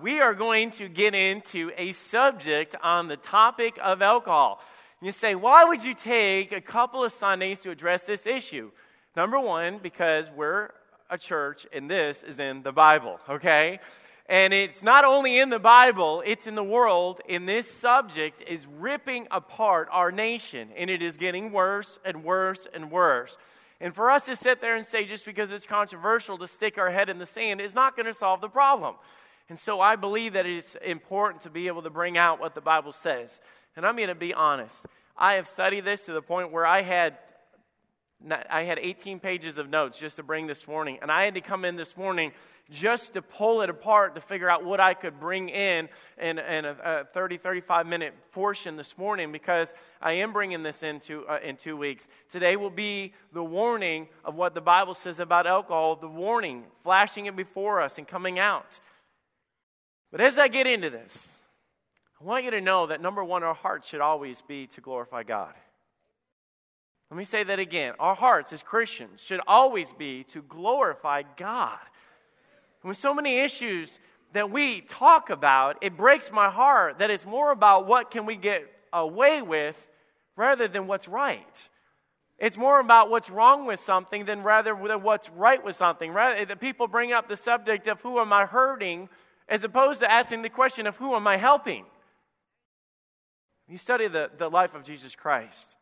we are going to get into a subject on the topic of alcohol. And You say, why would you take a couple of Sundays to address this issue? Number one, because we're a church and this is in the Bible, okay? And it's not only in the Bible, it's in the world, and this subject is ripping apart our nation, and it is getting worse and worse and worse. And for us to sit there and say just because it's controversial to stick our head in the sand is not going to solve the problem. And so I believe that it's important to be able to bring out what the Bible says. And I'm going to be honest. I have studied this to the point where I had I had 18 pages of notes just to bring this morning, and I had to come in this morning just to pull it apart to figure out what I could bring in in, in a, a 30, 35 minute portion this morning because I am bringing this into uh, in two weeks. Today will be the warning of what the Bible says about alcohol, the warning, flashing it before us and coming out. But as I get into this, I want you to know that number one, our heart should always be to glorify God. Let me say that again. Our hearts as Christians should always be to glorify God. And with so many issues that we talk about, it breaks my heart that it's more about what can we get away with rather than what's right. It's more about what's wrong with something than rather than what's right with something. Rather, that people bring up the subject of who am I hurting as opposed to asking the question of who am I helping. You study the, the life of Jesus Christ.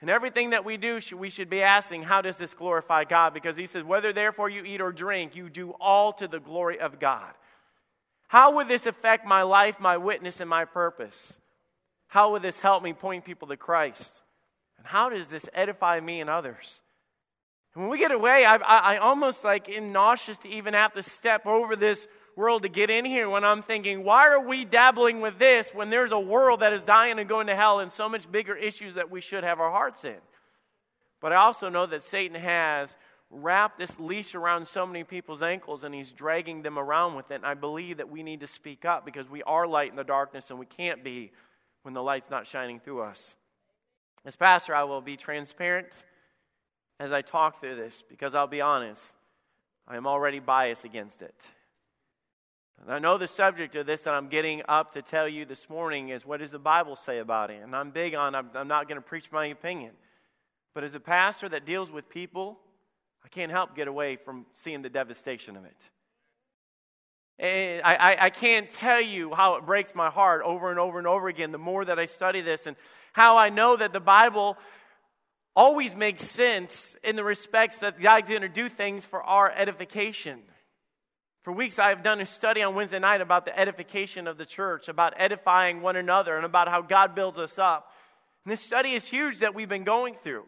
And everything that we do, we should be asking, how does this glorify God? Because he says, whether therefore you eat or drink, you do all to the glory of God. How would this affect my life, my witness, and my purpose? How would this help me point people to Christ? And how does this edify me and others? And when we get away, I, I, I almost like am nauseous to even have to step over this world to get in here when I'm thinking, why are we dabbling with this when there's a world that is dying and going to hell and so much bigger issues that we should have our hearts in? But I also know that Satan has wrapped this leash around so many people's ankles and he's dragging them around with it. And I believe that we need to speak up because we are light in the darkness and we can't be when the light's not shining through us. As pastor, I will be transparent as I talk through this because I'll be honest, I am already biased against it. I know the subject of this that I'm getting up to tell you this morning is what does the Bible say about it? And I'm big on, I'm, I'm not going to preach my opinion. But as a pastor that deals with people, I can't help get away from seeing the devastation of it. And I, I, I can't tell you how it breaks my heart over and over and over again the more that I study this and how I know that the Bible always makes sense in the respects that God's going to do things for our edification. For weeks, I have done a study on Wednesday night about the edification of the church, about edifying one another, and about how God builds us up. And this study is huge that we've been going through.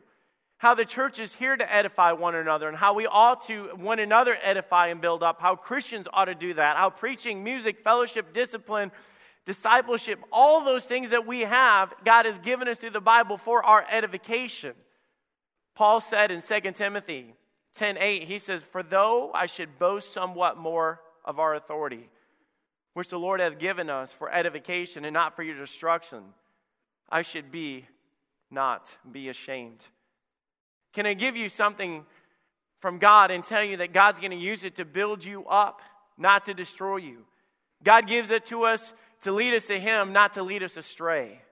How the church is here to edify one another, and how we ought to one another edify and build up, how Christians ought to do that, how preaching, music, fellowship, discipline, discipleship, all those things that we have, God has given us through the Bible for our edification. Paul said in 2 Timothy 10 8, he says, For though I should boast somewhat more of our authority, which the Lord hath given us for edification and not for your destruction, I should be not be ashamed. Can I give you something from God and tell you that God's going to use it to build you up, not to destroy you? God gives it to us to lead us to Him, not to lead us astray.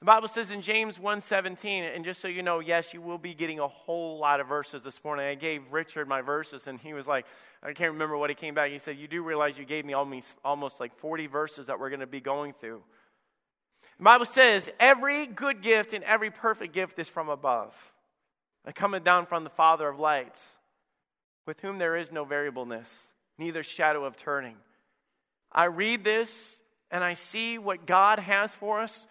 The Bible says in James 1:17, and just so you know, yes, you will be getting a whole lot of verses this morning. I gave Richard my verses, and he was like, I can't remember what he came back. He said, You do realize you gave me almost, almost like 40 verses that we're going to be going through. The Bible says, Every good gift and every perfect gift is from above, and coming down from the Father of lights, with whom there is no variableness, neither shadow of turning. I read this and I see what God has for us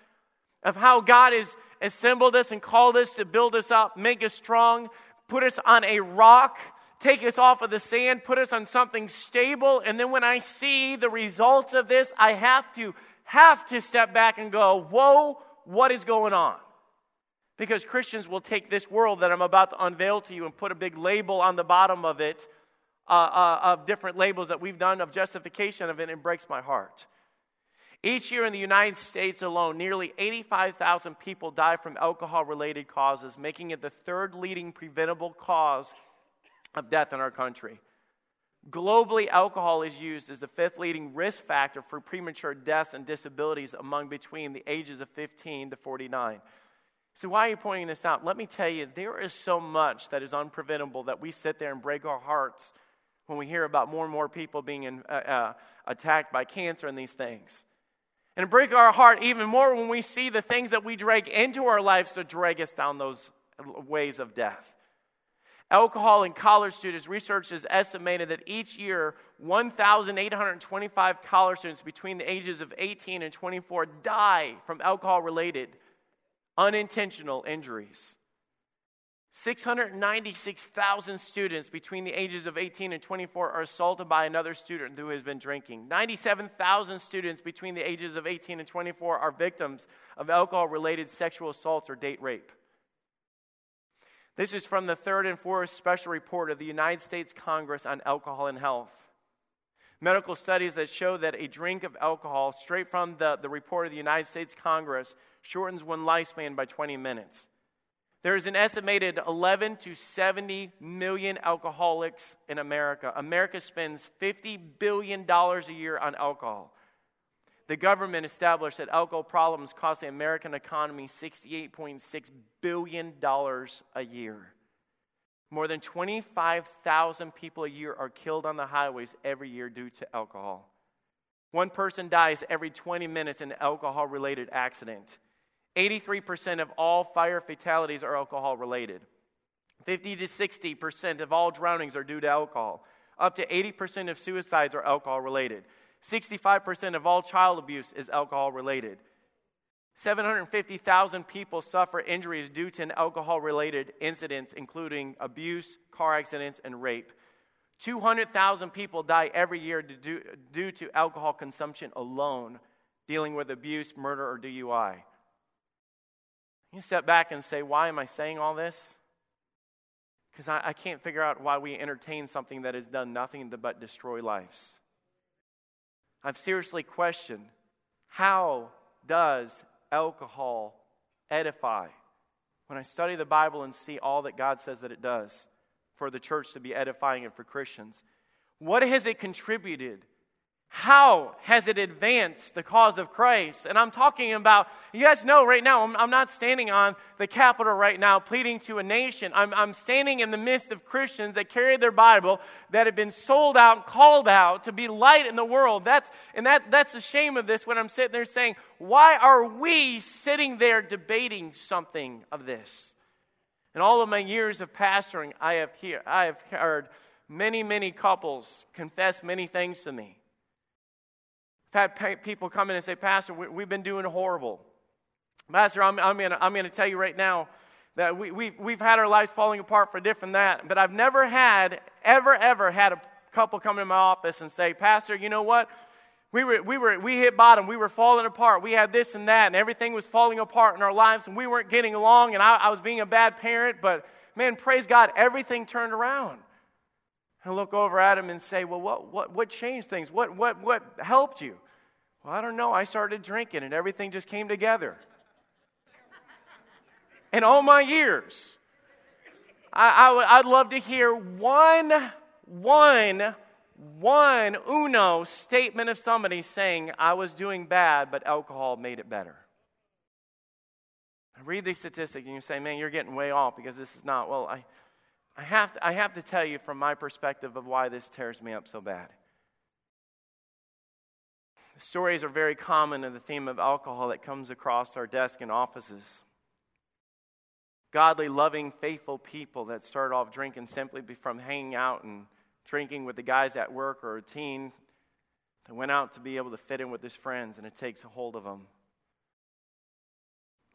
of how God has assembled us and called us to build us up, make us strong, put us on a rock, take us off of the sand, put us on something stable. And then when I see the results of this, I have to have to step back and go, "Whoa, what is going on?" Because Christians will take this world that I'm about to unveil to you and put a big label on the bottom of it, uh, uh, of different labels that we've done of justification of it, and it breaks my heart. Each year in the United States alone, nearly 85,000 people die from alcohol related causes, making it the third leading preventable cause of death in our country. Globally, alcohol is used as the fifth leading risk factor for premature deaths and disabilities among between the ages of 15 to 49. So, why are you pointing this out? Let me tell you, there is so much that is unpreventable that we sit there and break our hearts when we hear about more and more people being in, uh, uh, attacked by cancer and these things. And break our heart even more when we see the things that we drag into our lives to drag us down those ways of death. Alcohol in college students, research has estimated that each year 1,825 college students between the ages of 18 and 24 die from alcohol related unintentional injuries. 696,000 students between the ages of 18 and 24 are assaulted by another student who has been drinking. 97,000 students between the ages of 18 and 24 are victims of alcohol related sexual assaults or date rape. This is from the third and fourth special report of the United States Congress on Alcohol and Health. Medical studies that show that a drink of alcohol, straight from the, the report of the United States Congress, shortens one lifespan by 20 minutes. There is an estimated 11 to 70 million alcoholics in America. America spends $50 billion a year on alcohol. The government established that alcohol problems cost the American economy $68.6 billion a year. More than 25,000 people a year are killed on the highways every year due to alcohol. One person dies every 20 minutes in an alcohol related accident. 83% of all fire fatalities are alcohol related. 50 to 60% of all drownings are due to alcohol. Up to 80% of suicides are alcohol related. 65% of all child abuse is alcohol related. 750,000 people suffer injuries due to alcohol related incidents, including abuse, car accidents, and rape. 200,000 people die every year due, due to alcohol consumption alone, dealing with abuse, murder, or DUI. You step back and say, Why am I saying all this? Because I, I can't figure out why we entertain something that has done nothing but destroy lives. I've seriously questioned how does alcohol edify? When I study the Bible and see all that God says that it does for the church to be edifying and for Christians, what has it contributed how has it advanced the cause of Christ? And I'm talking about, you guys know right now, I'm, I'm not standing on the Capitol right now pleading to a nation. I'm, I'm standing in the midst of Christians that carry their Bible, that have been sold out called out to be light in the world. That's, and that, that's the shame of this when I'm sitting there saying, why are we sitting there debating something of this? In all of my years of pastoring, I have, hear, I have heard many, many couples confess many things to me. I've had people come in and say, Pastor, we, have been doing horrible. Pastor, I'm, I'm going I'm to tell you right now that we, we've, we've had our lives falling apart for different that, but I've never had, ever, ever had a couple come in my office and say, Pastor, you know what? We, were, we, were, we hit bottom. We were falling apart. We had this and that, and everything was falling apart in our lives, and we weren't getting along, and I, I was being a bad parent, but man, praise God, everything turned around and look over at him and say, Well, what, what, what changed things? What, what, what helped you? Well, I don't know. I started drinking and everything just came together. In all my years, I, I, I'd love to hear one, one, one uno statement of somebody saying, I was doing bad, but alcohol made it better. I read these statistics and you say, man, you're getting way off because this is not. Well, I, I have, to, I have to tell you from my perspective of why this tears me up so bad. Stories are very common in the theme of alcohol that comes across our desk and offices. Godly, loving, faithful people that start off drinking simply from hanging out and drinking with the guys at work or a teen that went out to be able to fit in with his friends, and it takes a hold of them.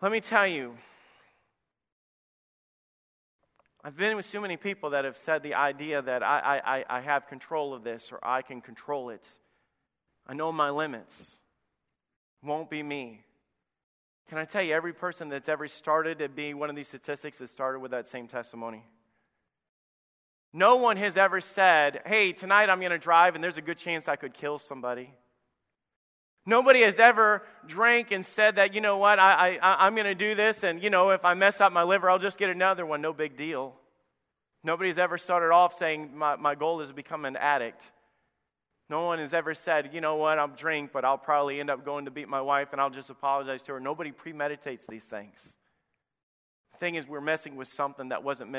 Let me tell you, I've been with so many people that have said the idea that I, I, I have control of this or I can control it. I know my limits. Won't be me. Can I tell you, every person that's ever started to be one of these statistics has started with that same testimony? No one has ever said, hey, tonight I'm going to drive and there's a good chance I could kill somebody. Nobody has ever drank and said that, you know what, I, I, I'm going to do this, and, you know, if I mess up my liver, I'll just get another one. No big deal. Nobody's ever started off saying, My, my goal is to become an addict. No one has ever said, you know what, I'll drink, but I'll probably end up going to beat my wife and I'll just apologize to her. Nobody premeditates these things. The thing is, we're messing with something that wasn't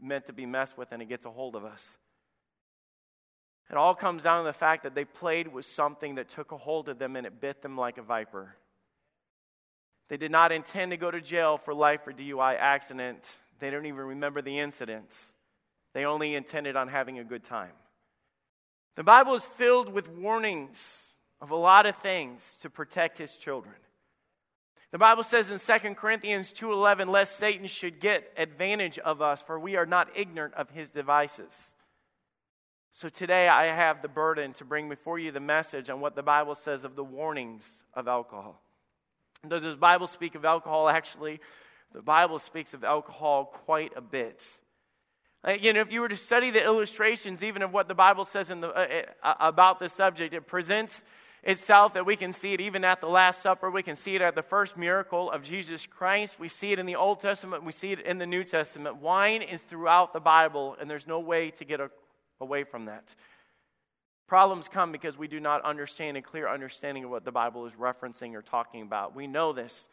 meant to be messed with and it gets a hold of us. It all comes down to the fact that they played with something that took a hold of them and it bit them like a viper. They did not intend to go to jail for life or DUI accident. They don't even remember the incidents. They only intended on having a good time. The Bible is filled with warnings of a lot of things to protect his children. The Bible says in 2 Corinthians 2:11 lest Satan should get advantage of us for we are not ignorant of his devices. So today I have the burden to bring before you the message on what the Bible says of the warnings of alcohol. Does the Bible speak of alcohol? Actually, the Bible speaks of alcohol quite a bit. You know, if you were to study the illustrations, even of what the Bible says the, uh, uh, about this subject, it presents itself that we can see it even at the Last Supper. We can see it at the first miracle of Jesus Christ. We see it in the Old Testament. We see it in the New Testament. Wine is throughout the Bible, and there's no way to get a, away from that. Problems come because we do not understand a clear understanding of what the Bible is referencing or talking about. We know this,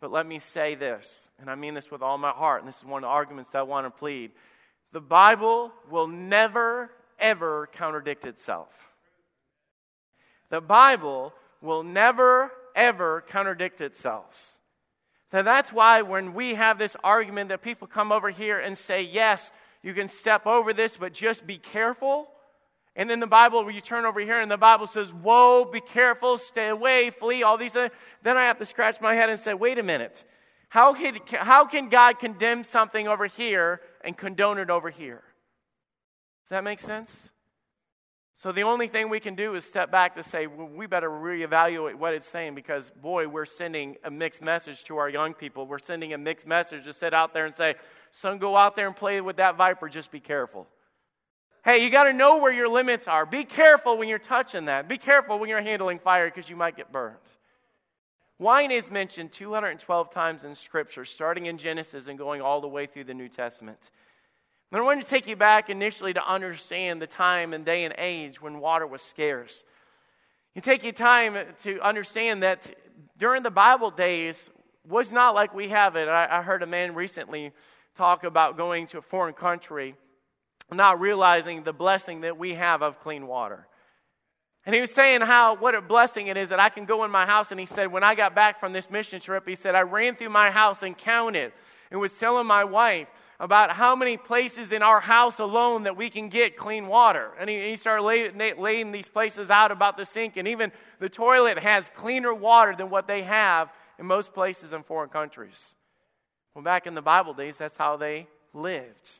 but let me say this, and I mean this with all my heart, and this is one of the arguments that I want to plead. The Bible will never, ever contradict itself. The Bible will never, ever contradict itself. Now that's why when we have this argument that people come over here and say, yes, you can step over this, but just be careful. And then the Bible, you turn over here and the Bible says, Whoa, be careful, stay away, flee, all these things. Then I have to scratch my head and say, Wait a minute. How can, how can God condemn something over here and condone it over here? Does that make sense? So the only thing we can do is step back to say, well, we better reevaluate what it's saying because, boy, we're sending a mixed message to our young people. We're sending a mixed message to sit out there and say, son, go out there and play with that viper, just be careful. Hey, you got to know where your limits are. Be careful when you're touching that. Be careful when you're handling fire because you might get burned. Wine is mentioned 212 times in Scripture, starting in Genesis and going all the way through the New Testament. And I want to take you back initially to understand the time and day and age when water was scarce. You take your time to understand that during the Bible days was not like we have it. I, I heard a man recently talk about going to a foreign country not realizing the blessing that we have of clean water. And he was saying how, what a blessing it is that I can go in my house. And he said, when I got back from this mission trip, he said, I ran through my house and counted and was telling my wife about how many places in our house alone that we can get clean water. And he, he started lay, laying these places out about the sink. And even the toilet has cleaner water than what they have in most places in foreign countries. Well, back in the Bible days, that's how they lived.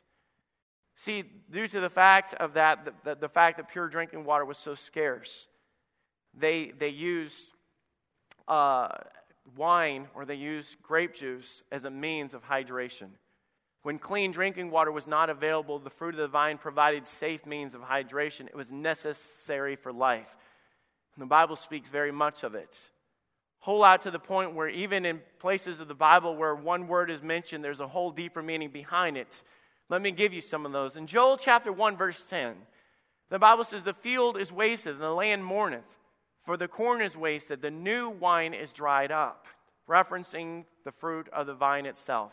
See, due to the fact of that, the, the, the, fact that pure drinking water was so scarce, they, they used uh, wine or they used grape juice as a means of hydration. When clean drinking water was not available, the fruit of the vine provided safe means of hydration. It was necessary for life. And the Bible speaks very much of it. Whole out to the point where even in places of the Bible where one word is mentioned, there's a whole deeper meaning behind it. Let me give you some of those. In Joel chapter 1, verse 10, the Bible says, The field is wasted, and the land mourneth, for the corn is wasted, the new wine is dried up, referencing the fruit of the vine itself.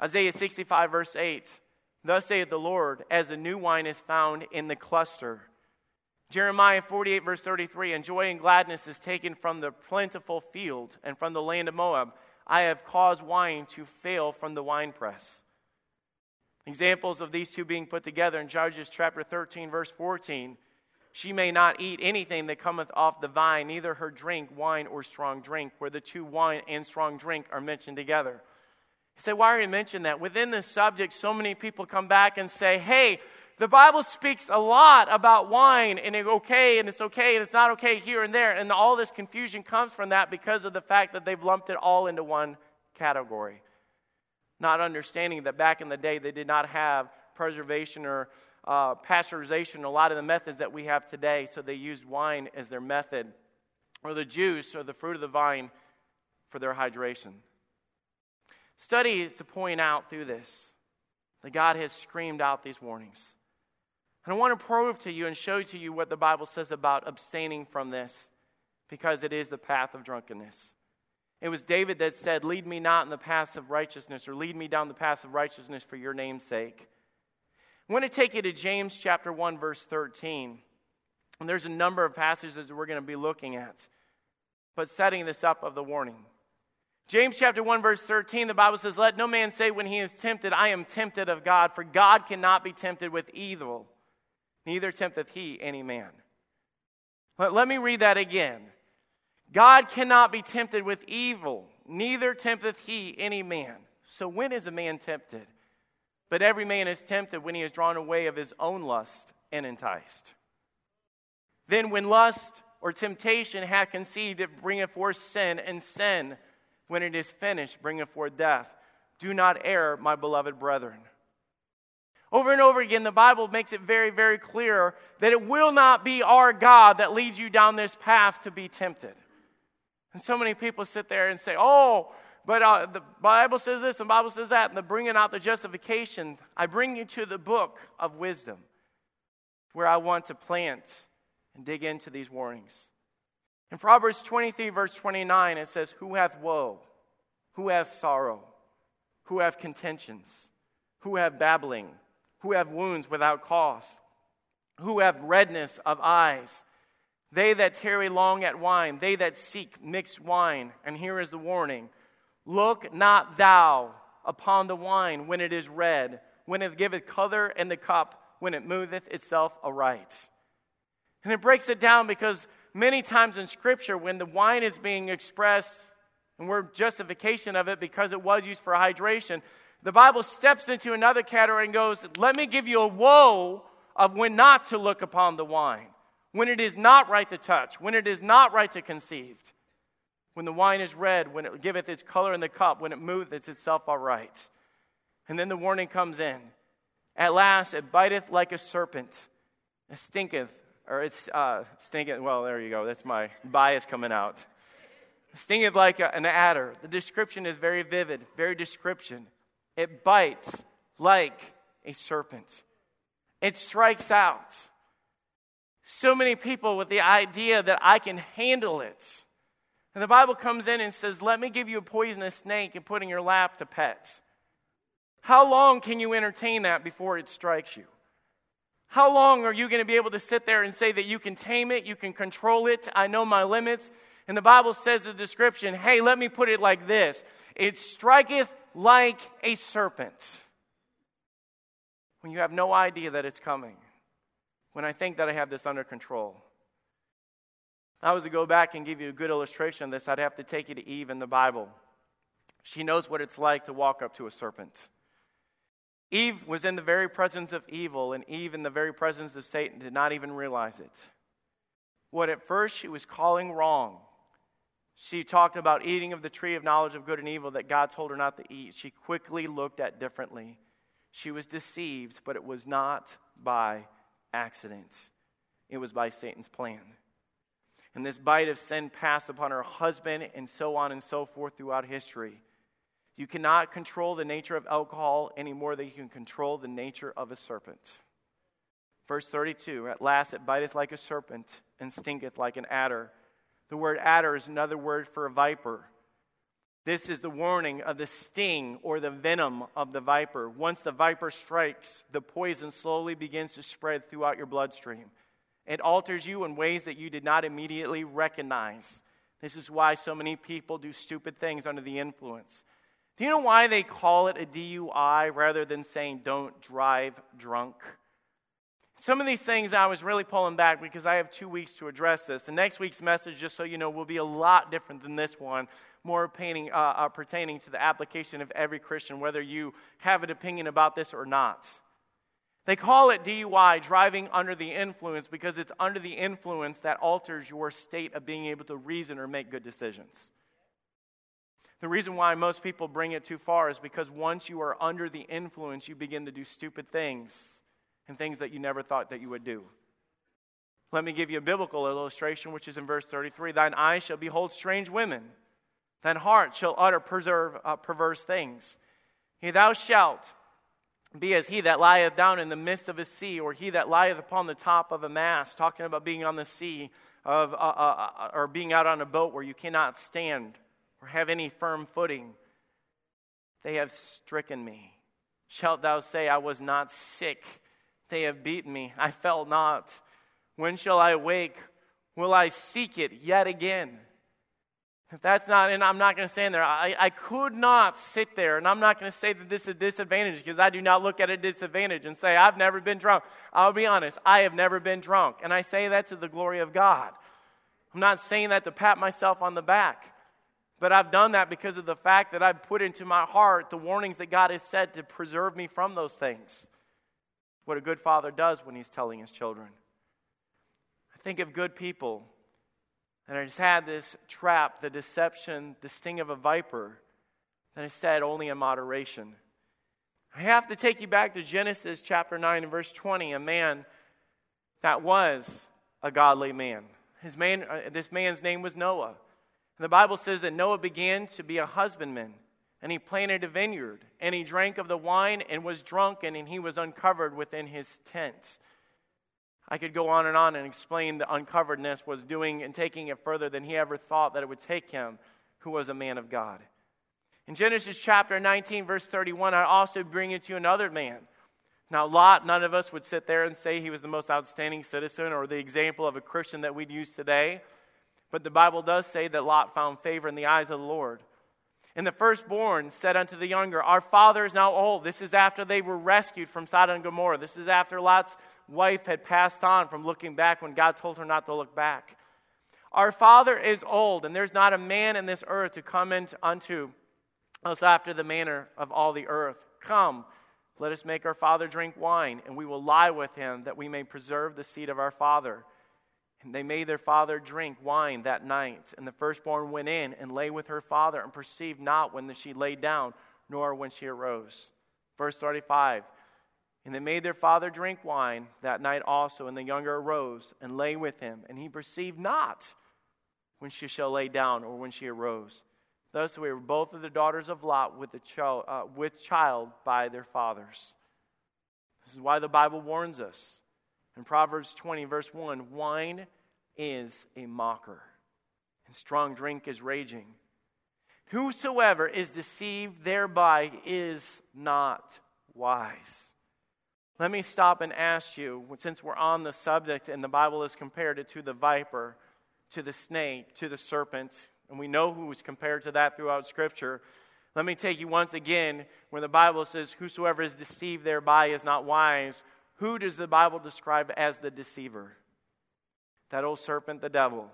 Isaiah 65, verse 8, Thus saith the Lord, as the new wine is found in the cluster. Jeremiah 48, verse 33, And joy and gladness is taken from the plentiful field and from the land of Moab. I have caused wine to fail from the winepress. Examples of these two being put together in Judges chapter 13, verse 14. She may not eat anything that cometh off the vine, neither her drink wine or strong drink, where the two wine and strong drink are mentioned together. Say, why are you mentioning that? Within this subject, so many people come back and say, hey, the Bible speaks a lot about wine and it's okay and it's okay and it's not okay here and there. And all this confusion comes from that because of the fact that they've lumped it all into one category not understanding that back in the day they did not have preservation or uh, pasteurization, a lot of the methods that we have today. So they used wine as their method, or the juice or the fruit of the vine for their hydration. Studies to point out through this that God has screamed out these warnings. And I want to prove to you and show to you what the Bible says about abstaining from this because it is the path of drunkenness. It was David that said, Lead me not in the paths of righteousness, or lead me down the paths of righteousness for your name's sake. I want to take you to James chapter 1, verse 13. And there's a number of passages that we're going to be looking at, but setting this up of the warning. James chapter 1, verse 13, the Bible says, Let no man say when he is tempted, I am tempted of God, for God cannot be tempted with evil, neither tempteth he any man. Let, let me read that again. God cannot be tempted with evil, neither tempteth he any man. So when is a man tempted? But every man is tempted when he is drawn away of his own lust and enticed. Then when lust or temptation hath conceived, it bringeth forth sin, and sin, when it is finished, bringeth forth death. Do not err, my beloved brethren. Over and over again, the Bible makes it very, very clear that it will not be our God that leads you down this path to be tempted. And so many people sit there and say, oh, but uh, the Bible says this and the Bible says that, and they're bringing out the justification. I bring you to the book of wisdom where I want to plant and dig into these warnings. In Proverbs 23, verse 29, it says, Who hath woe? Who hath sorrow? Who hath contentions? Who hath babbling? Who have wounds without cause? Who have redness of eyes? They that tarry long at wine, they that seek mixed wine. And here is the warning Look not thou upon the wine when it is red, when it giveth color in the cup, when it moveth itself aright. And it breaks it down because many times in Scripture, when the wine is being expressed, and we're justification of it because it was used for hydration, the Bible steps into another category and goes, Let me give you a woe of when not to look upon the wine when it is not right to touch, when it is not right to conceive, when the wine is red, when it giveth its color in the cup, when it moveth itself aright. And then the warning comes in. At last it biteth like a serpent, it stinketh, or it's uh, stinketh. Well, there you go. That's my bias coming out. It stingeth like a, an adder. The description is very vivid, very description. It bites like a serpent. It strikes out so many people with the idea that I can handle it. And the Bible comes in and says, Let me give you a poisonous snake and put in your lap to pet. How long can you entertain that before it strikes you? How long are you going to be able to sit there and say that you can tame it, you can control it, I know my limits? And the Bible says the description, hey, let me put it like this it striketh like a serpent when you have no idea that it's coming when I think that I have this under control. If I was to go back and give you a good illustration of this, I'd have to take you to Eve in the Bible. She knows what it's like to walk up to a serpent. Eve was in the very presence of evil, and Eve, in the very presence of Satan, did not even realize it. What at first she was calling wrong, she talked about eating of the tree of knowledge of good and evil that God told her not to eat. She quickly looked at differently. She was deceived, but it was not by accident, it was by Satan's plan. And this bite of sin passed upon her husband, and so on and so forth throughout history. You cannot control the nature of alcohol any more than you can control the nature of a serpent. Verse 32 At last it biteth like a serpent and stinketh like an adder. The word adder is another word for a viper. This is the warning of the sting or the venom of the viper. Once the viper strikes, the poison slowly begins to spread throughout your bloodstream. It alters you in ways that you did not immediately recognize. This is why so many people do stupid things under the influence. Do you know why they call it a DUI rather than saying don't drive drunk? Some of these things I was really pulling back because I have two weeks to address this. The next week's message, just so you know, will be a lot different than this one more painting, uh, uh, pertaining to the application of every Christian, whether you have an opinion about this or not. They call it DUI, driving under the influence, because it's under the influence that alters your state of being able to reason or make good decisions. The reason why most people bring it too far is because once you are under the influence, you begin to do stupid things and things that you never thought that you would do. Let me give you a biblical illustration, which is in verse 33 Thine eyes shall behold strange women Thine heart shall utter preserve, uh, perverse things. He thou shalt be as he that lieth down in the midst of a sea, or he that lieth upon the top of a mast, talking about being on the sea of, uh, uh, uh, or being out on a boat where you cannot stand or have any firm footing. They have stricken me. Shalt thou say, I was not sick? They have beaten me. I felt not. When shall I awake? Will I seek it yet again? If that's not, and I'm not going to stand there, I, I could not sit there, and I'm not going to say that this is a disadvantage because I do not look at a disadvantage and say, I've never been drunk. I'll be honest, I have never been drunk. And I say that to the glory of God. I'm not saying that to pat myself on the back, but I've done that because of the fact that I've put into my heart the warnings that God has said to preserve me from those things. What a good father does when he's telling his children. I think of good people and I just had this trap, the deception, the sting of a viper, that is said only in moderation. I have to take you back to Genesis chapter 9 and verse 20. A man that was a godly man. His man uh, this man's name was Noah. And the Bible says that Noah began to be a husbandman, and he planted a vineyard, and he drank of the wine and was drunken, and he was uncovered within his tent. I could go on and on and explain the uncoveredness was doing and taking it further than he ever thought that it would take him, who was a man of God. In Genesis chapter 19, verse 31, I also bring it to another man. Now, Lot, none of us would sit there and say he was the most outstanding citizen or the example of a Christian that we'd use today. But the Bible does say that Lot found favor in the eyes of the Lord. And the firstborn said unto the younger, Our father is now old. This is after they were rescued from Sodom and Gomorrah. This is after Lot's wife had passed on from looking back when God told her not to look back. Our father is old, and there's not a man in this earth to come into unto us after the manner of all the earth. Come, let us make our father drink wine, and we will lie with him that we may preserve the seed of our father. And they made their father drink wine that night. And the firstborn went in and lay with her father, and perceived not when she lay down, nor when she arose. Verse 35 And they made their father drink wine that night also, and the younger arose and lay with him. And he perceived not when she shall lay down, or when she arose. Thus we were both of the daughters of Lot with, the child, uh, with child by their fathers. This is why the Bible warns us in Proverbs 20, verse 1 wine is a mocker, and strong drink is raging. Whosoever is deceived thereby is not wise. Let me stop and ask you, since we're on the subject and the Bible has compared it to the viper, to the snake, to the serpent, and we know who is compared to that throughout Scripture. Let me take you once again where the Bible says, Whosoever is deceived thereby is not wise. Who does the Bible describe as the deceiver? That old serpent, the devil.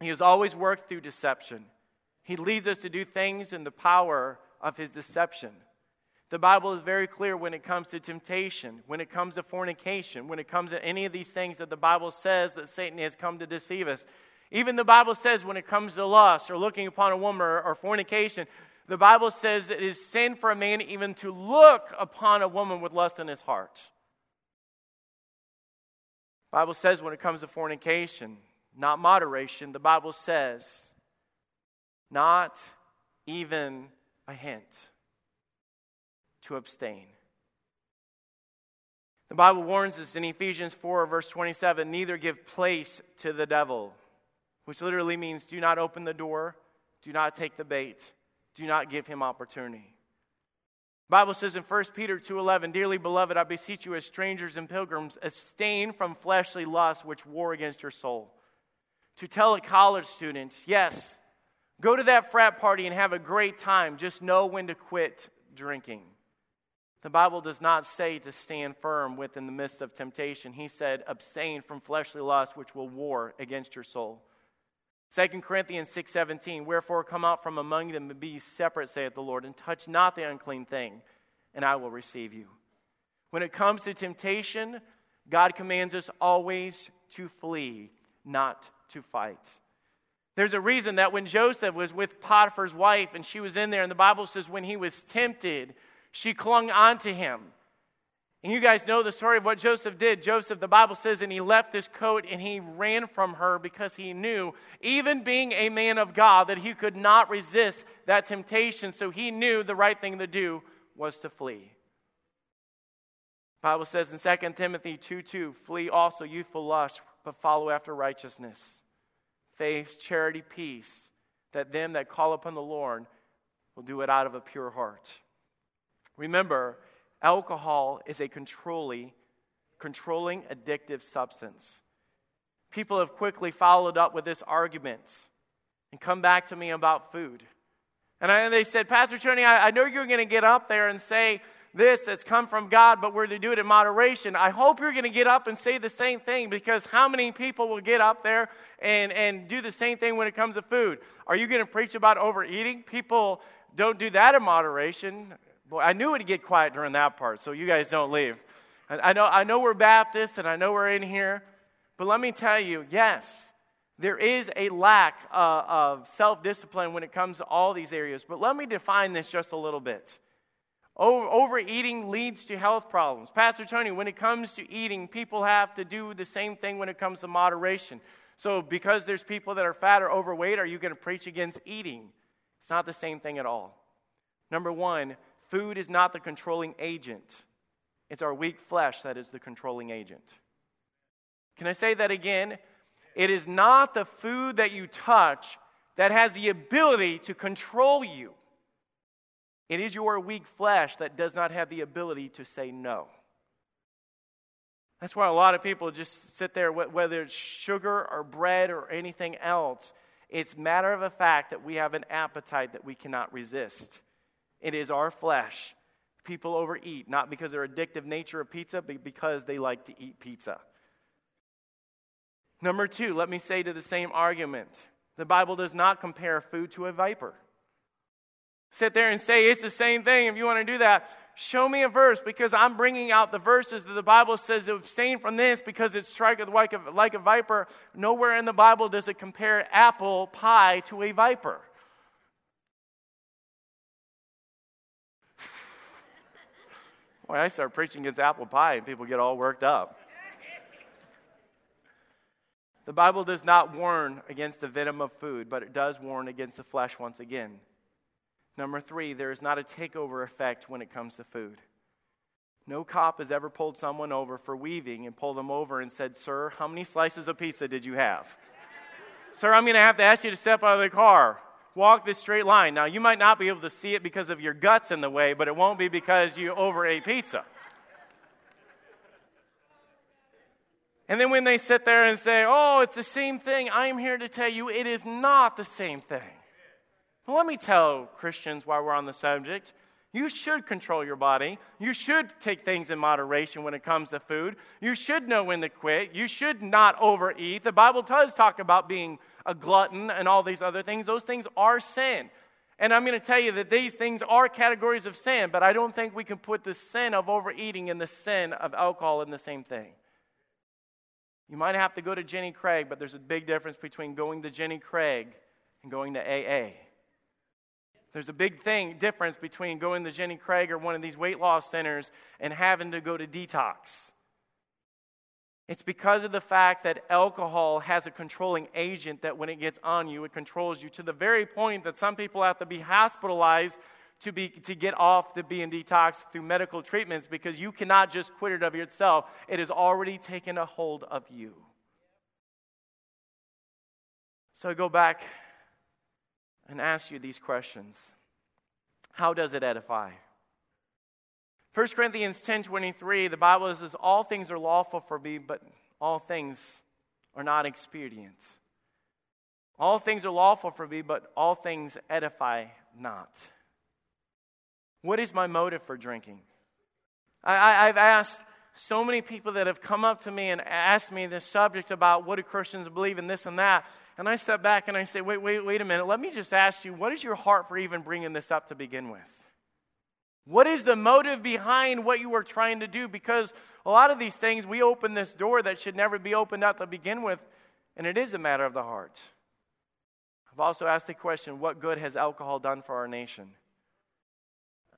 He has always worked through deception. He leads us to do things in the power of his deception. The Bible is very clear when it comes to temptation, when it comes to fornication, when it comes to any of these things that the Bible says that Satan has come to deceive us. Even the Bible says when it comes to lust or looking upon a woman or, or fornication, the Bible says it is sin for a man even to look upon a woman with lust in his heart. Bible says when it comes to fornication, not moderation, the Bible says not even a hint to abstain. The Bible warns us in Ephesians 4, verse 27 neither give place to the devil, which literally means do not open the door, do not take the bait, do not give him opportunity. Bible says in 1 Peter 2:11, "Dearly beloved, I beseech you as strangers and pilgrims, abstain from fleshly lusts which war against your soul." To tell a college student, yes, go to that frat party and have a great time, just know when to quit drinking. The Bible does not say to stand firm within the midst of temptation. He said, abstain from fleshly lusts which will war against your soul. 2 Corinthians 6:17 Wherefore come out from among them and be separate saith the Lord and touch not the unclean thing and I will receive you. When it comes to temptation, God commands us always to flee, not to fight. There's a reason that when Joseph was with Potiphar's wife and she was in there, and the Bible says when he was tempted, she clung onto him. And you guys know the story of what Joseph did. Joseph, the Bible says, and he left his coat and he ran from her because he knew, even being a man of God, that he could not resist that temptation. So he knew the right thing to do was to flee. Bible says in 2 Timothy 2 2, flee also youthful lust, but follow after righteousness, faith, charity, peace, that them that call upon the Lord will do it out of a pure heart. Remember, alcohol is a controlling, controlling addictive substance. People have quickly followed up with this argument and come back to me about food. And I, they said, Pastor Tony, I, I know you're going to get up there and say this that's come from God, but we're to do it in moderation. I hope you're going to get up and say the same thing because how many people will get up there and, and do the same thing when it comes to food? Are you going to preach about overeating? People don't do that in moderation. Boy, I knew it'd get quiet during that part, so you guys don't leave. I know, I know we're Baptists and I know we're in here, but let me tell you yes, there is a lack uh, of self discipline when it comes to all these areas. But let me define this just a little bit. Over, overeating leads to health problems. Pastor Tony, when it comes to eating, people have to do the same thing when it comes to moderation. So, because there's people that are fat or overweight, are you going to preach against eating? It's not the same thing at all. Number one, food is not the controlling agent, it's our weak flesh that is the controlling agent. Can I say that again? It is not the food that you touch that has the ability to control you. It is your weak flesh that does not have the ability to say no. That's why a lot of people just sit there, whether it's sugar or bread or anything else. It's matter of a fact that we have an appetite that we cannot resist. It is our flesh. People overeat, not because they're addictive nature of pizza, but because they like to eat pizza. Number two, let me say to the same argument the Bible does not compare food to a viper. Sit there and say it's the same thing. If you want to do that, show me a verse because I'm bringing out the verses that the Bible says abstain from this because it's striketh like a, like a viper. Nowhere in the Bible does it compare apple pie to a viper. Boy, I start preaching against apple pie and people get all worked up. The Bible does not warn against the venom of food, but it does warn against the flesh once again. Number three, there is not a takeover effect when it comes to food. No cop has ever pulled someone over for weaving and pulled them over and said, Sir, how many slices of pizza did you have? Sir, I'm going to have to ask you to step out of the car. Walk this straight line. Now, you might not be able to see it because of your guts in the way, but it won't be because you overate pizza. And then when they sit there and say, oh, it's the same thing, I'm here to tell you it is not the same thing. But let me tell Christians while we're on the subject you should control your body. You should take things in moderation when it comes to food. You should know when to quit. You should not overeat. The Bible does talk about being a glutton and all these other things. Those things are sin. And I'm going to tell you that these things are categories of sin, but I don't think we can put the sin of overeating and the sin of alcohol in the same thing. You might have to go to Jenny Craig, but there's a big difference between going to Jenny Craig and going to AA. There's a big thing difference between going to Jenny Craig or one of these weight loss centers and having to go to detox. It's because of the fact that alcohol has a controlling agent that when it gets on you, it controls you to the very point that some people have to be hospitalized to, be, to get off the being detox through medical treatments because you cannot just quit it of yourself. It has already taken a hold of you. So I go back and ask you these questions. How does it edify? 1 Corinthians 10:23, the Bible says, All things are lawful for me, but all things are not expedient. All things are lawful for me, but all things edify not. What is my motive for drinking? I, have asked so many people that have come up to me and asked me this subject about what do Christians believe in this and that. And I step back and I say, wait, wait, wait a minute. Let me just ask you, what is your heart for even bringing this up to begin with? What is the motive behind what you are trying to do? Because a lot of these things, we open this door that should never be opened up to begin with, and it is a matter of the heart. I've also asked the question what good has alcohol done for our nation?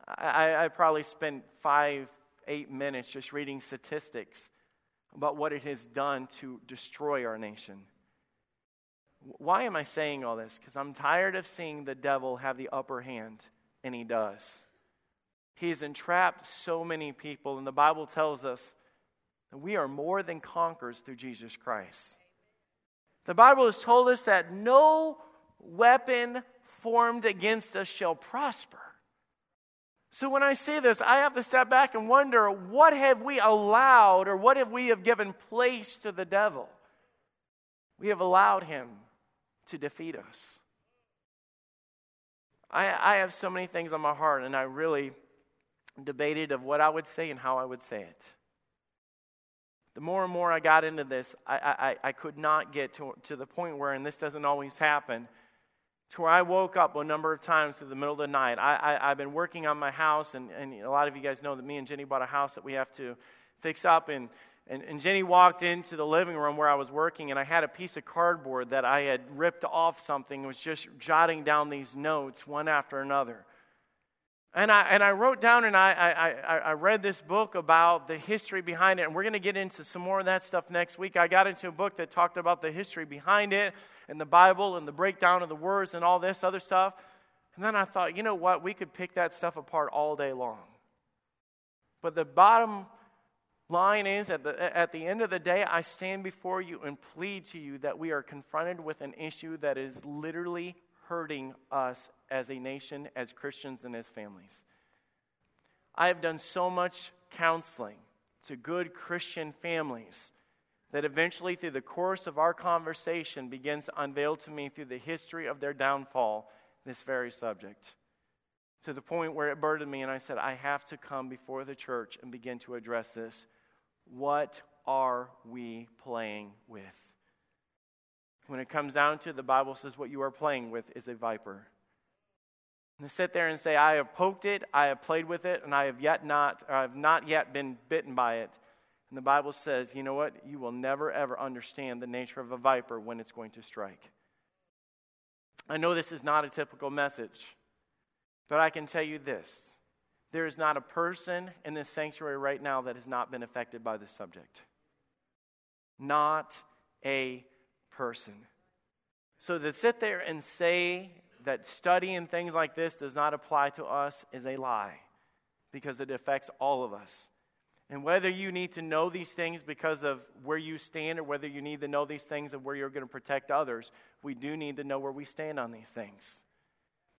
I, I probably spent five, eight minutes just reading statistics about what it has done to destroy our nation. Why am I saying all this? Because I'm tired of seeing the devil have the upper hand, and he does. He has entrapped so many people, and the Bible tells us that we are more than conquerors through Jesus Christ. The Bible has told us that no weapon formed against us shall prosper. So when I say this, I have to step back and wonder what have we allowed or what have we have given place to the devil? We have allowed him to defeat us. I, I have so many things on my heart, and I really debated of what I would say and how I would say it. The more and more I got into this, I, I, I could not get to, to the point where, and this doesn't always happen, to where I woke up a number of times through the middle of the night. I, I, have been working on my house, and, and a lot of you guys know that me and Jenny bought a house that we have to fix up. And, and, and Jenny walked into the living room where I was working, and I had a piece of cardboard that I had ripped off something and was just jotting down these notes one after another. And I, and I wrote down and I, I, I read this book about the history behind it. And we're going to get into some more of that stuff next week. I got into a book that talked about the history behind it and the Bible and the breakdown of the words and all this other stuff. And then I thought, you know what? We could pick that stuff apart all day long. But the bottom line is at the, at the end of the day, I stand before you and plead to you that we are confronted with an issue that is literally hurting us as a nation, as Christians, and as families. I have done so much counseling to good Christian families that eventually, through the course of our conversation, begins to unveil to me through the history of their downfall this very subject. To the point where it burdened me, and I said, I have to come before the church and begin to address this. What are we playing with? When it comes down to it, the Bible says what you are playing with is a viper. And to sit there and say, I have poked it, I have played with it, and I have yet not, I have not yet been bitten by it. And the Bible says, you know what? You will never ever understand the nature of a viper when it's going to strike. I know this is not a typical message, but I can tell you this. There is not a person in this sanctuary right now that has not been affected by this subject. Not a person. So to sit there and say that studying things like this does not apply to us is a lie because it affects all of us. And whether you need to know these things because of where you stand or whether you need to know these things of where you're going to protect others, we do need to know where we stand on these things.